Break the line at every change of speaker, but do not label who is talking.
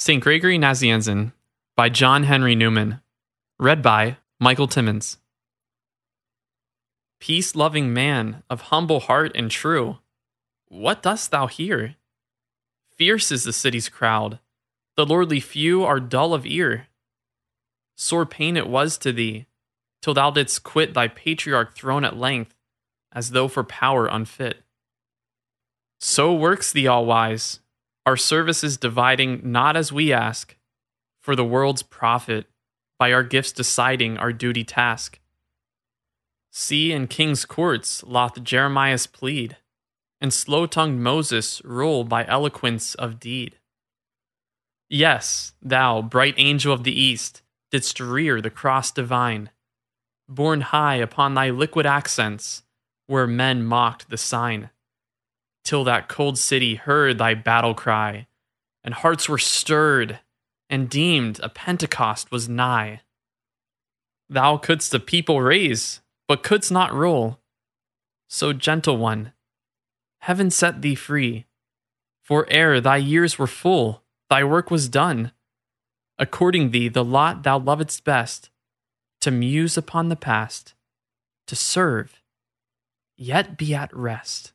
St. Gregory Nazianzen by John Henry Newman. Read by Michael Thimons. Peace loving man of humble heart and true, what dost thou here? Fierce is the city's crowd, the lordly few are dull of ear. Sore pain it was to thee, till thou didst quit thy patriarch throne at length, as though for power unfit. So works the all wise, our services dividing not as we ask, for the world's profit, by our gifts deciding our duty task. See in king's courts loth Jeremias plead, and slow tongued Moses rule by eloquence of deed. Yes, thou, bright angel of the east, didst rear the cross divine, borne high upon thy liquid accents, where men mocked the sign till that cold city heard thy battle cry, and hearts were stirred, and deemed a Pentecost was nigh. Thou couldst a people raise, but couldst not rule. So, gentle one, heaven set thee free, for ere thy years were full, thy work was done. According thee the lot thou lovedst best, to muse upon the past, to serve, yet be at rest.